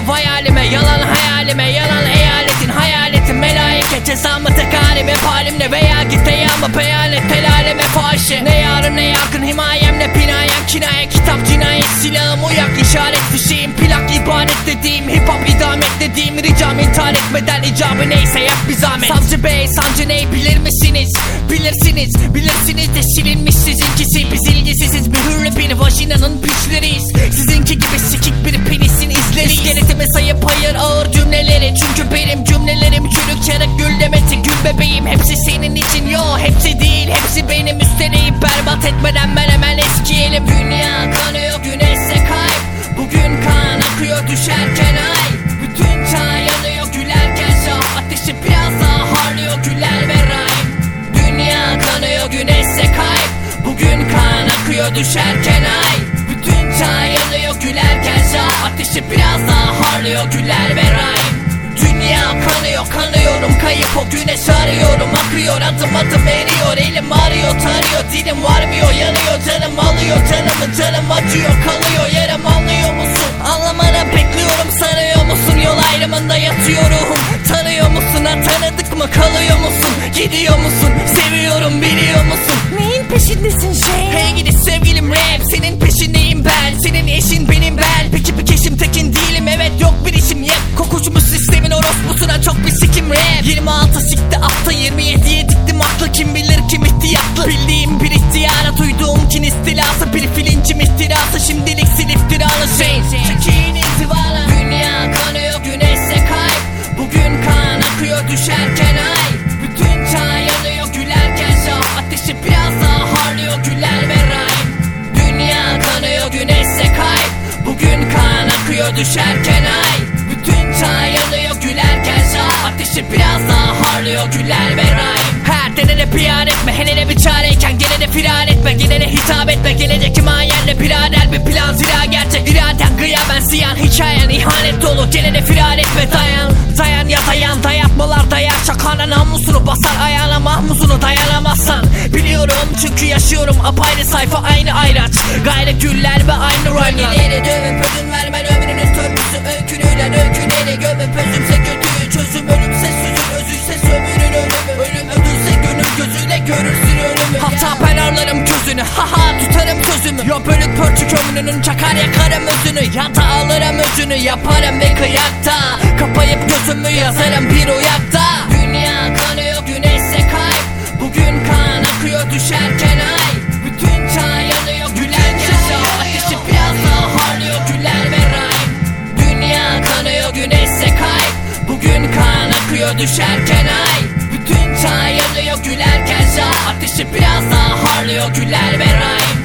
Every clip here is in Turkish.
Alındı vay halime yalan hayalime Yalan eyaletin hayaletin Melaike cezamı tek halim Hep halimle veya git eyamı beyan et Tel aleme fahişe Ne yarın ne yakın himayem ne pinayem Kinaye kitap cinayet silahım uyak işaret fişeğim plak ibadet dediğim Hip hop idamet dediğim ricam intihar etmeden icabı neyse yap bir zahmet. Savcı bey sancı ney bilir misiniz? Bilirsiniz bilirsiniz de silinmiş sizinkisi Biz ilgisiziz bir hürle bir vajinanın piçleriyiz Sizinki çarık gül demeti Gül bebeğim. Hepsi senin için yo hepsi değil. Hepsi benim üsteleyip berbat etmeden ben hemen eskiyelim. Dünya kanıyor güneşse kayıp Bugün kan akıyor düşerken ay. Bütün çağ yanıyor gülerken şah Ateşi biraz daha harlıyor güler ve rahim Dünya kanıyor güneşse kayıp Bugün kan akıyor düşerken ay. Bütün çağ yanıyor gülerken şah Ateşi biraz daha harlıyor güler ve rahim Dünya kanıyor kanıyorum. Kayıp o güneş arıyorum Akıyor adım adım eriyor. Elim ağrıyor tarıyor. Dilim varmıyor yanıyor. Canım alıyor canımı canım acıyor. Kalıyor Yarım anlıyor musun? Anlamanı bekliyorum. Sanıyor musun? Yol ayrımında yatıyor ruhum tanıyor musun? Ha tanıdık mı? Kalıyor musun? Gidiyor musun? Seviyorum biliyor musun? Neyin peşindesin şey? Hey gidi sevgilim rap. Senin peşindeyim ben. Senin eşin benim ben. Peki bir keşim tekin istilası filincim ihtirası şimdilik sil iftiralı şey. Çekin intivala Dünya kanıyor güneşse kayıp Bugün kan akıyor düşerken ay. Bütün çağ yanıyor gülerken şah. Ateşi biraz daha harlıyor güler ve rahim Dünya kanıyor güneşse kayıp Bugün kan akıyor düşerken ay. Bütün çağ yanıyor gülerken şah. Ateşi biraz daha harlıyor güler ve rahim Her denene piyar etme Hele bir çareyken gelene firar etme. Gelene hitap etme Gelecek himayenle birader bir plan. Zira gerçek İraden gıyaben ziyan hikayen ihanet dolu. Gelene firar etme dayan Dayan ya dayan. Dayatmalar dayar Çakana namusunu basar ayağına mahmuzunu dayanamazsan. Biliyorum çünkü yaşıyorum apayrı sayfa aynı ayraç. Gayrı güller ve aynı rhyme'lar Yeni dövüp ödün vermen ömrünün törpüsü Öykünüyle öyküneni gömüp gözünü haha tutarım sözümü Yo bölük pörçük ömrünün çakar yakarım özünü. Ya da alırım özünü yaparım bir kıyakta. Kapayıp gözümü yazarım bir uyakta. Dünya kanıyor güneşse kayıp Bugün kan akıyor düşerken ay Bütün çağ yanıyor gülerken şah Ateşi biraz daha harlıyor güler ve rahim Dünya kanıyor güneşse kayıp Bugün kan akıyor düşerken ay Ateşi biraz daha harlıyor güler ve rahim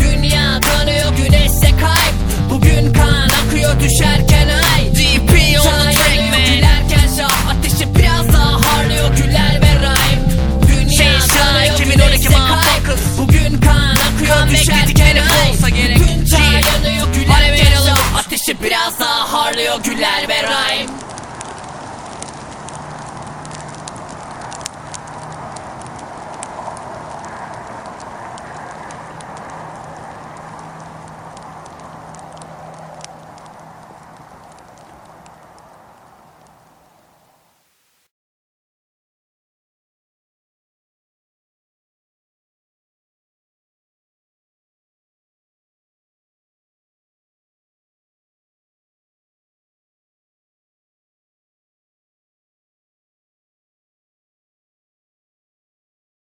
Dünya kanıyor güneşse kayıp. Bugün kan akıyor düşerken ay. DP on the track man. gülerken şah. Ateşi biraz daha harlıyor güler ve rahim Dünya Şey, kanıyor 2012 güneşse kayıp. Bugün kan akıyor Comeback düşerken ay. olsa gerek. Bütün çağ G. yanıyor gülerken şah. Ateşi biraz daha harlıyor güler